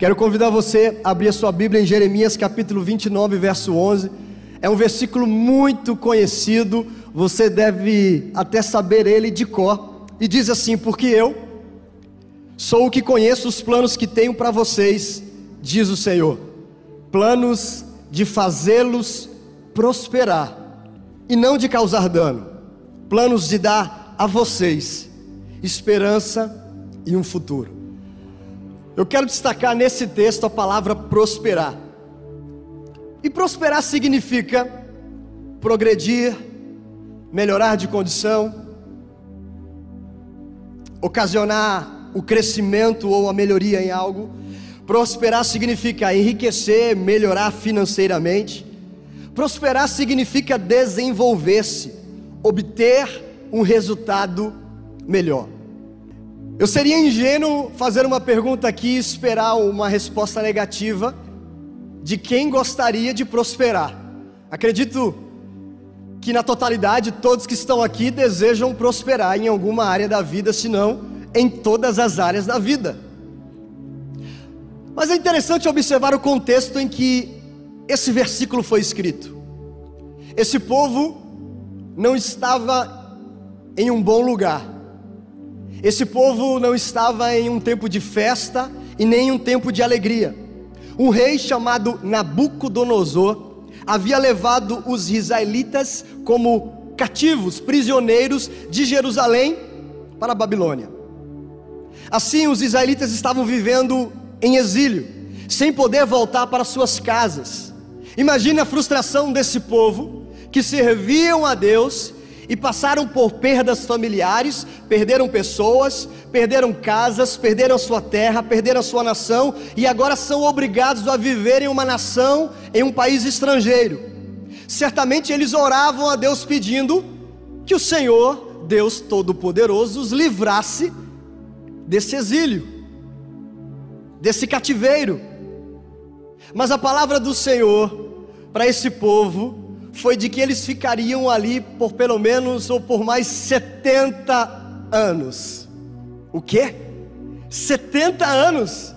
Quero convidar você a abrir a sua Bíblia em Jeremias capítulo 29, verso 11. É um versículo muito conhecido, você deve até saber ele de cor. E diz assim: Porque eu sou o que conheço os planos que tenho para vocês, diz o Senhor, planos de fazê-los prosperar e não de causar dano, planos de dar a vocês esperança e um futuro. Eu quero destacar nesse texto a palavra prosperar. E prosperar significa progredir, melhorar de condição, ocasionar o crescimento ou a melhoria em algo. Prosperar significa enriquecer, melhorar financeiramente. Prosperar significa desenvolver-se, obter um resultado melhor. Eu seria ingênuo fazer uma pergunta aqui e esperar uma resposta negativa de quem gostaria de prosperar. Acredito que na totalidade todos que estão aqui desejam prosperar em alguma área da vida, se não em todas as áreas da vida. Mas é interessante observar o contexto em que esse versículo foi escrito. Esse povo não estava em um bom lugar. Esse povo não estava em um tempo de festa e nem em um tempo de alegria. Um rei chamado Nabucodonosor havia levado os israelitas como cativos, prisioneiros de Jerusalém para a Babilônia. Assim, os israelitas estavam vivendo em exílio, sem poder voltar para suas casas. Imagine a frustração desse povo que serviam a Deus e passaram por perdas familiares, perderam pessoas, perderam casas, perderam sua terra, perderam sua nação e agora são obrigados a viver em uma nação, em um país estrangeiro. Certamente eles oravam a Deus pedindo que o Senhor, Deus Todo-Poderoso, os livrasse desse exílio, desse cativeiro. Mas a palavra do Senhor para esse povo foi de que eles ficariam ali por pelo menos ou por mais 70 anos. O quê? 70 anos?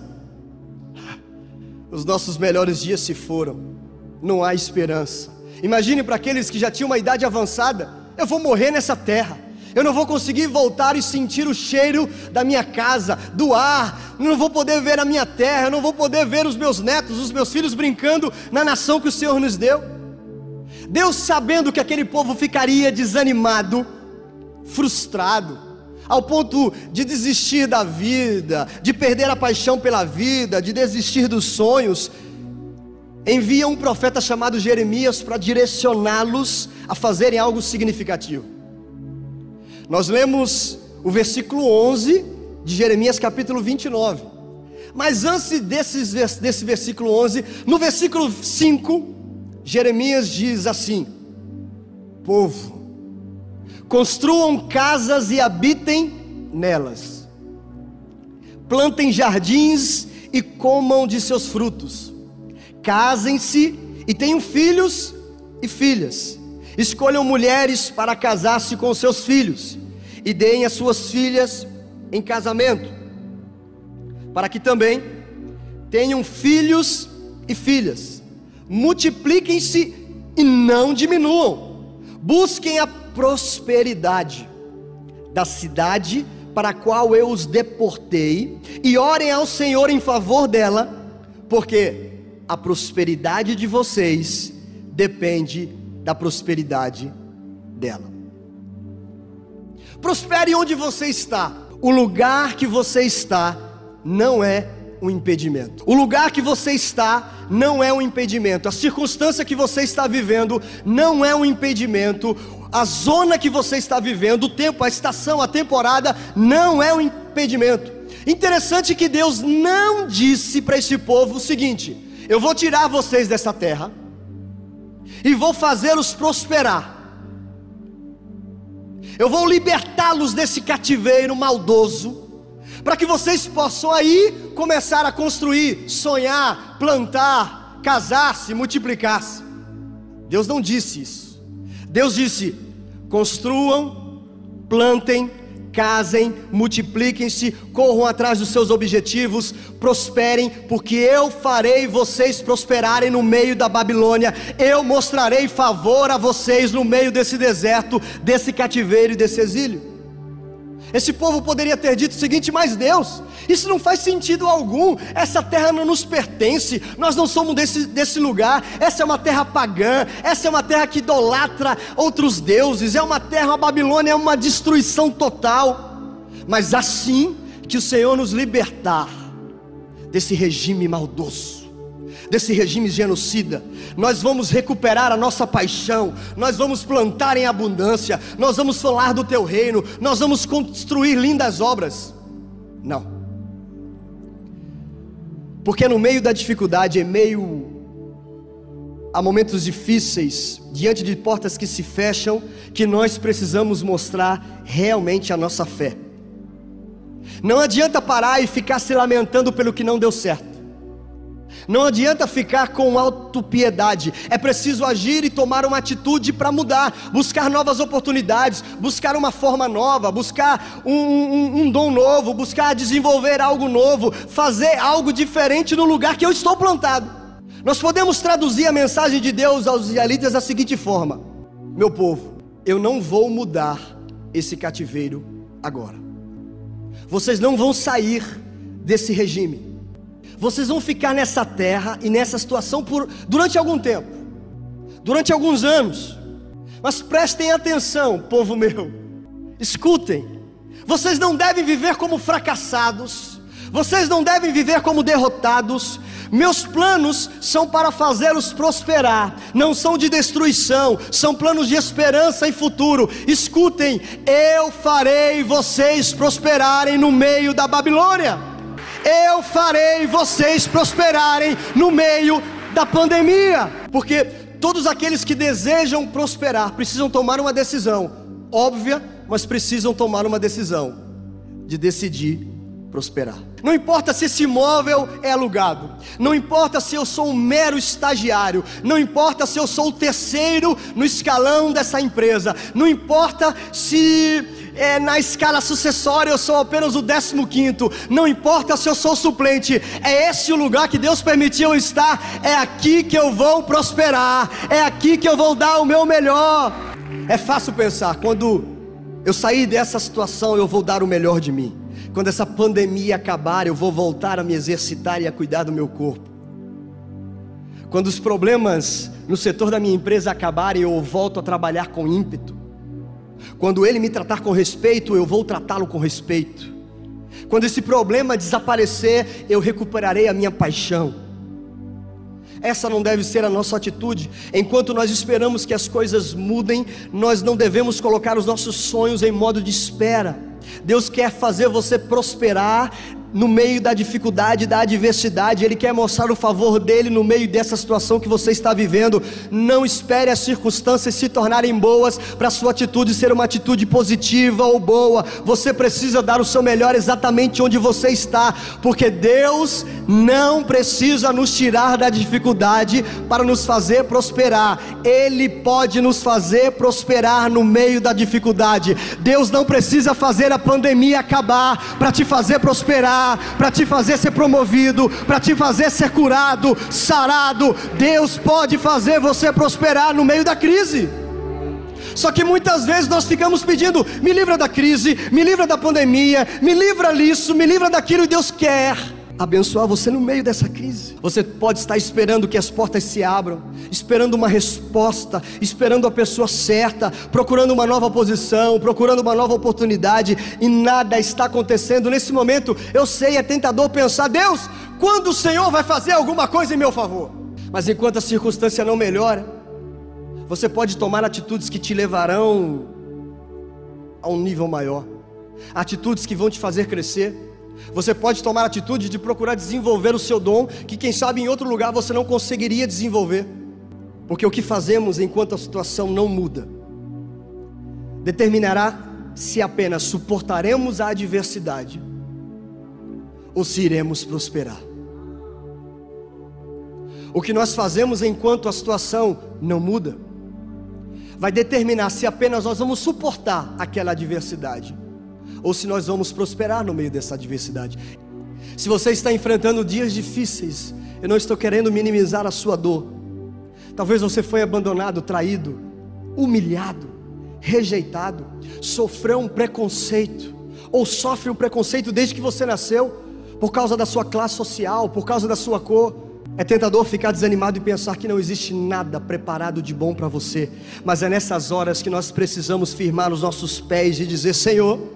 Os nossos melhores dias se foram, não há esperança. Imagine para aqueles que já tinham uma idade avançada: eu vou morrer nessa terra, eu não vou conseguir voltar e sentir o cheiro da minha casa, do ar, não vou poder ver a minha terra, eu não vou poder ver os meus netos, os meus filhos brincando na nação que o Senhor nos deu. Deus, sabendo que aquele povo ficaria desanimado, frustrado, ao ponto de desistir da vida, de perder a paixão pela vida, de desistir dos sonhos, envia um profeta chamado Jeremias para direcioná-los a fazerem algo significativo. Nós lemos o versículo 11 de Jeremias capítulo 29. Mas antes desse versículo 11, no versículo 5, Jeremias diz assim: Povo, construam casas e habitem nelas, plantem jardins e comam de seus frutos, casem-se e tenham filhos e filhas, escolham mulheres para casar-se com seus filhos e deem as suas filhas em casamento, para que também tenham filhos e filhas multipliquem-se e não diminuam, busquem a prosperidade da cidade para a qual eu os deportei, e orem ao Senhor em favor dela, porque a prosperidade de vocês depende da prosperidade dela. Prospere onde você está, o lugar que você está não é um impedimento. O lugar que você está não é um impedimento. A circunstância que você está vivendo não é um impedimento. A zona que você está vivendo, o tempo, a estação, a temporada não é um impedimento. Interessante que Deus não disse para esse povo o seguinte: Eu vou tirar vocês dessa terra e vou fazê-los prosperar. Eu vou libertá-los desse cativeiro maldoso para que vocês possam aí começar a construir, sonhar, plantar, casar-se, multiplicar-se. Deus não disse isso. Deus disse: construam, plantem, casem, multipliquem-se, corram atrás dos seus objetivos, prosperem, porque eu farei vocês prosperarem no meio da Babilônia, eu mostrarei favor a vocês no meio desse deserto, desse cativeiro e desse exílio. Esse povo poderia ter dito o seguinte: mas Deus, isso não faz sentido algum, essa terra não nos pertence, nós não somos desse, desse lugar, essa é uma terra pagã, essa é uma terra que idolatra outros deuses, é uma terra, a Babilônia é uma destruição total. Mas assim que o Senhor nos libertar desse regime maldoso, desse regime genocida. Nós vamos recuperar a nossa paixão, nós vamos plantar em abundância, nós vamos falar do teu reino, nós vamos construir lindas obras. Não. Porque no meio da dificuldade, em meio a momentos difíceis, diante de portas que se fecham, que nós precisamos mostrar realmente a nossa fé. Não adianta parar e ficar se lamentando pelo que não deu certo. Não adianta ficar com autopiedade, é preciso agir e tomar uma atitude para mudar, buscar novas oportunidades, buscar uma forma nova, buscar um, um, um, dom novo, buscar desenvolver algo novo, fazer algo diferente no lugar que eu estou plantado. Nós podemos traduzir a mensagem de Deus aos israelitas da seguinte forma: Meu povo, eu não vou mudar esse cativeiro agora, vocês não vão sair desse regime vocês vão ficar nessa terra e nessa situação por durante algum tempo, durante alguns anos. Mas prestem atenção, povo meu. Escutem. Vocês não devem viver como fracassados. Vocês não devem viver como derrotados. Meus planos são para fazê-los prosperar, não são de destruição, são planos de esperança e futuro. Escutem, eu farei vocês prosperarem no meio da Babilônia eu farei vocês prosperarem no meio da pandemia, porque todos aqueles que desejam prosperar precisam tomar uma decisão óbvia, mas precisam tomar uma decisão de decidir prosperar. Não importa se esse imóvel é alugado, não importa se eu sou um mero estagiário, não importa se eu sou o terceiro no escalão dessa empresa, não importa se é, na escala sucessória eu sou apenas o décimo quinto, não importa se eu sou suplente, é esse o lugar que Deus permitiu estar, é aqui que eu vou prosperar, é aqui que eu vou dar o meu melhor. É fácil pensar, quando eu sair dessa situação, eu vou dar o melhor de mim. Quando essa pandemia acabar, eu vou voltar a me exercitar e a cuidar do meu corpo. Quando os problemas no setor da minha empresa acabarem, eu volto a trabalhar com ímpeto. Quando ele me tratar com respeito, eu vou tratá-lo com respeito. Quando esse problema desaparecer, eu recuperarei a minha paixão. Essa não deve ser a nossa atitude. Enquanto nós esperamos que as coisas mudem, nós não devemos colocar os nossos sonhos em modo de espera. Deus quer fazer você prosperar no meio da dificuldade, da adversidade, Ele quer mostrar o favor dele no meio dessa situação que você está vivendo. Não espere as circunstâncias se tornarem boas para sua atitude ser uma atitude positiva ou boa. Você precisa dar o seu melhor exatamente onde você está, porque Deus não precisa nos tirar da dificuldade para nos fazer prosperar. Ele pode nos fazer prosperar no meio da dificuldade. Deus não precisa fazer a pandemia acabar para te fazer prosperar para te fazer ser promovido, para te fazer ser curado, sarado. Deus pode fazer você prosperar no meio da crise. Só que muitas vezes nós ficamos pedindo: me livra da crise, me livra da pandemia, me livra disso, me livra daquilo, e Deus quer abençoar você no meio dessa crise. Você pode estar esperando que as portas se abram, esperando uma resposta, esperando a pessoa certa, procurando uma nova posição, procurando uma nova oportunidade e nada está acontecendo. Nesse momento, eu sei, é tentador pensar: Deus, quando o Senhor vai fazer alguma coisa em meu favor? Mas enquanto a circunstância não melhora, você pode tomar atitudes que te levarão a um nível maior, atitudes que vão te fazer crescer você pode tomar a atitude de procurar desenvolver o seu dom, que quem sabe em outro lugar você não conseguiria desenvolver. Porque o que fazemos enquanto a situação não muda, determinará se apenas suportaremos a adversidade ou se iremos prosperar. O que nós fazemos enquanto a situação não muda, vai determinar se apenas nós vamos suportar aquela adversidade ou se nós vamos prosperar no meio dessa adversidade. Se você está enfrentando dias difíceis, eu não estou querendo minimizar a sua dor. Talvez você foi abandonado, traído, humilhado, rejeitado, sofreu um preconceito, ou sofre um preconceito desde que você nasceu, por causa da sua classe social, por causa da sua cor. É tentador ficar desanimado e pensar que não existe nada preparado de bom para você, mas é nessas horas que nós precisamos firmar os nossos pés e dizer: Senhor,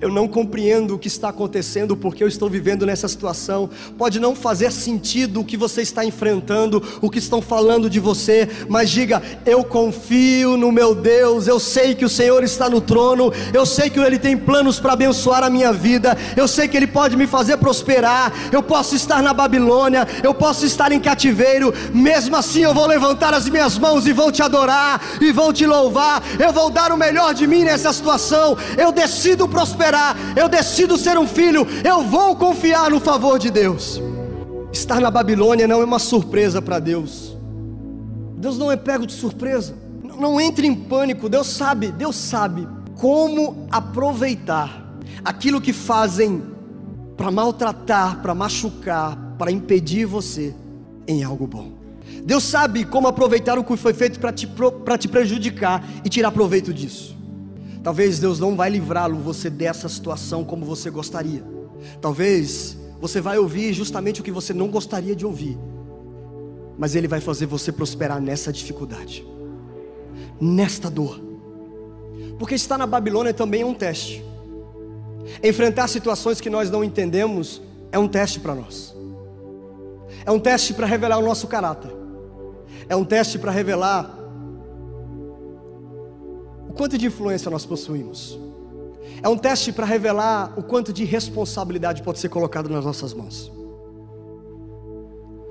eu não compreendo o que está acontecendo, porque eu estou vivendo nessa situação. Pode não fazer sentido o que você está enfrentando, o que estão falando de você, mas diga: Eu confio no meu Deus, eu sei que o Senhor está no trono, eu sei que Ele tem planos para abençoar a minha vida, eu sei que Ele pode me fazer prosperar. Eu posso estar na Babilônia, eu posso estar em cativeiro, mesmo assim eu vou levantar as minhas mãos e vou te adorar, e vou te louvar, eu vou dar o melhor de mim nessa situação, eu decido prosperar eu decido ser um filho, eu vou confiar no favor de Deus. Estar na Babilônia não é uma surpresa para Deus. Deus não é pego de surpresa. Não entre em pânico. Deus sabe, Deus sabe como aproveitar aquilo que fazem para maltratar, para machucar, para impedir você em algo bom. Deus sabe como aproveitar o que foi feito para te, te prejudicar e tirar proveito disso. Talvez Deus não vai livrá-lo você dessa situação como você gostaria. Talvez você vai ouvir justamente o que você não gostaria de ouvir. Mas ele vai fazer você prosperar nessa dificuldade. Nesta dor. Porque estar na Babilônia também é um teste. Enfrentar situações que nós não entendemos é um teste para nós. É um teste para revelar o nosso caráter. É um teste para revelar quanto de influência nós possuímos. É um teste para revelar o quanto de responsabilidade pode ser colocado nas nossas mãos.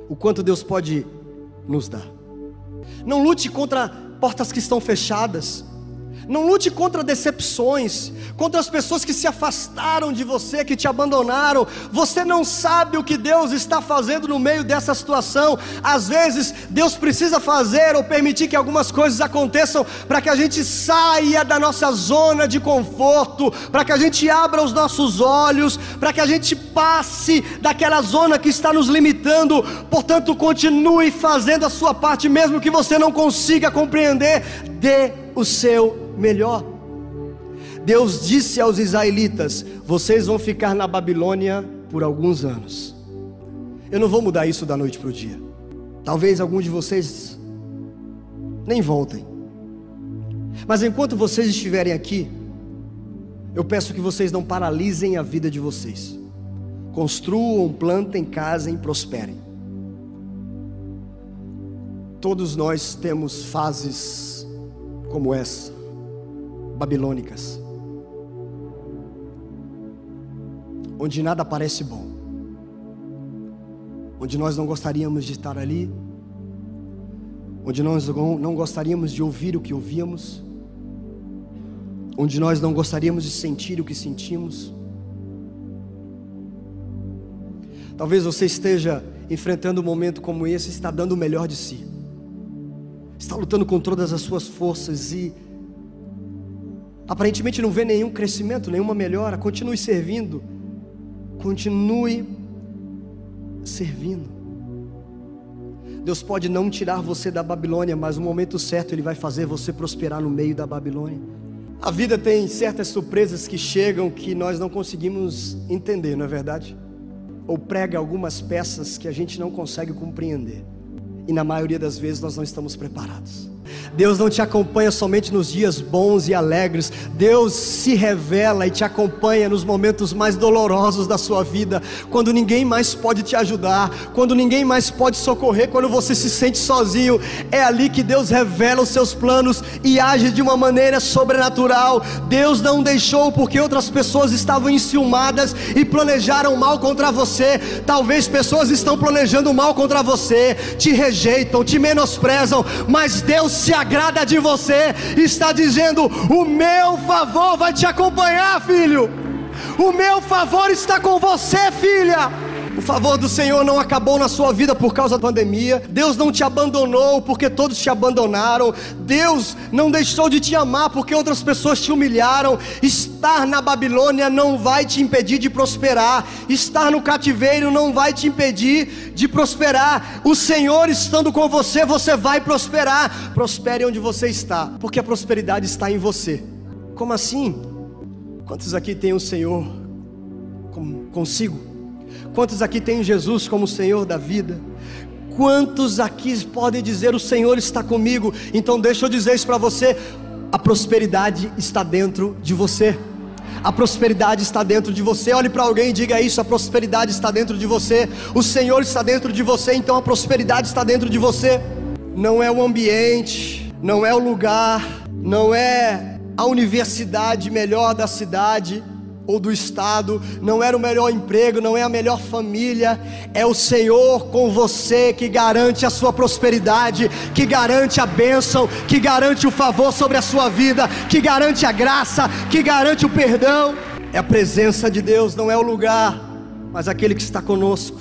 O quanto Deus pode nos dar. Não lute contra portas que estão fechadas. Não lute contra decepções, contra as pessoas que se afastaram de você, que te abandonaram. Você não sabe o que Deus está fazendo no meio dessa situação. Às vezes, Deus precisa fazer ou permitir que algumas coisas aconteçam para que a gente saia da nossa zona de conforto, para que a gente abra os nossos olhos, para que a gente passe daquela zona que está nos limitando. Portanto, continue fazendo a sua parte, mesmo que você não consiga compreender. Dê o seu melhor. Deus disse aos israelitas: Vocês vão ficar na Babilônia por alguns anos. Eu não vou mudar isso da noite para o dia. Talvez alguns de vocês nem voltem. Mas enquanto vocês estiverem aqui, eu peço que vocês não paralisem a vida de vocês. Construam, plantem, casem, prosperem. Todos nós temos fases como essa babilônicas, onde nada parece bom, onde nós não gostaríamos de estar ali, onde nós não gostaríamos de ouvir o que ouvíamos, onde nós não gostaríamos de sentir o que sentimos. Talvez você esteja enfrentando um momento como esse, está dando o melhor de si, está lutando com todas as suas forças e aparentemente não vê nenhum crescimento, nenhuma melhora, continue servindo, continue servindo. Deus pode não tirar você da Babilônia, mas no momento certo Ele vai fazer você prosperar no meio da Babilônia. A vida tem certas surpresas que chegam que nós não conseguimos entender, não é verdade? Ou prega algumas peças que a gente não consegue compreender, e na maioria das vezes nós não estamos preparados. Deus não te acompanha somente nos dias bons e alegres, Deus se revela e te acompanha nos momentos mais dolorosos da sua vida, quando ninguém mais pode te ajudar, quando ninguém mais pode socorrer, quando você se sente sozinho. É ali que Deus revela os seus planos e age de uma maneira sobrenatural. Deus não deixou porque outras pessoas estavam enciumadas e planejaram mal contra você. Talvez pessoas estão planejando mal contra você, te rejeitam, te menosprezam, mas Deus se agrada de você, está dizendo: O meu favor vai te acompanhar, filho. O meu favor está com você, filha. O favor do Senhor não acabou na sua vida por causa da pandemia. Deus não te abandonou porque todos te abandonaram. Deus não deixou de te amar porque outras pessoas te humilharam. Estar na Babilônia não vai te impedir de prosperar. Estar no cativeiro não vai te impedir de prosperar. O Senhor estando com você, você vai prosperar. Prospere onde você está, porque a prosperidade está em você. Como assim? Quantos aqui têm o Senhor consigo? Quantos aqui têm Jesus como Senhor da vida? Quantos aqui podem dizer: O Senhor está comigo? Então, deixa eu dizer isso para você: a prosperidade está dentro de você. A prosperidade está dentro de você. Olhe para alguém e diga isso: a prosperidade está dentro de você. O Senhor está dentro de você, então a prosperidade está dentro de você. Não é o ambiente, não é o lugar, não é a universidade melhor da cidade, ou do Estado, não era o melhor emprego, não é a melhor família, é o Senhor com você que garante a sua prosperidade, que garante a bênção, que garante o favor sobre a sua vida, que garante a graça, que garante o perdão. É a presença de Deus, não é o lugar, mas aquele que está conosco.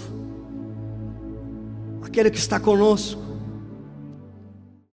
Aquele que está conosco.